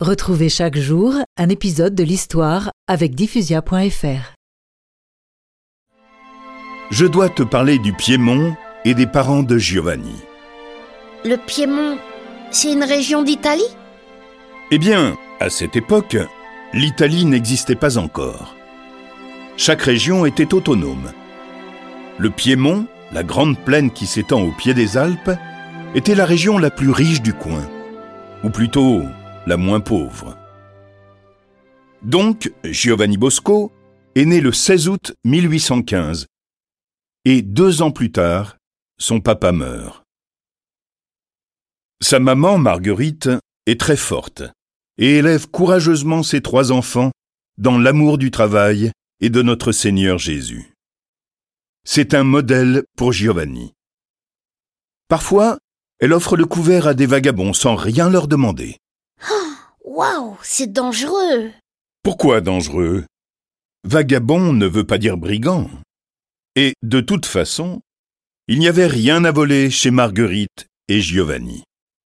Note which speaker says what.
Speaker 1: Retrouvez chaque jour un épisode de l'histoire avec diffusia.fr.
Speaker 2: Je dois te parler du Piémont et des parents de Giovanni.
Speaker 3: Le Piémont, c'est une région d'Italie?
Speaker 2: Eh bien, à cette époque, l'Italie n'existait pas encore. Chaque région était autonome. Le Piémont, la grande plaine qui s'étend au pied des Alpes, était la région la plus riche du coin, ou plutôt la moins pauvre. Donc, Giovanni Bosco est né le 16 août 1815, et deux ans plus tard, son papa meurt. Sa maman, Marguerite, est très forte et élève courageusement ses trois enfants dans l'amour du travail et de notre Seigneur Jésus. C'est un modèle pour Giovanni. Parfois, elle offre le couvert à des vagabonds sans rien leur demander.
Speaker 3: Waouh, c'est dangereux
Speaker 2: Pourquoi dangereux? Vagabond ne veut pas dire brigand. Et de toute façon, il n'y avait rien à voler chez Marguerite et Giovanni.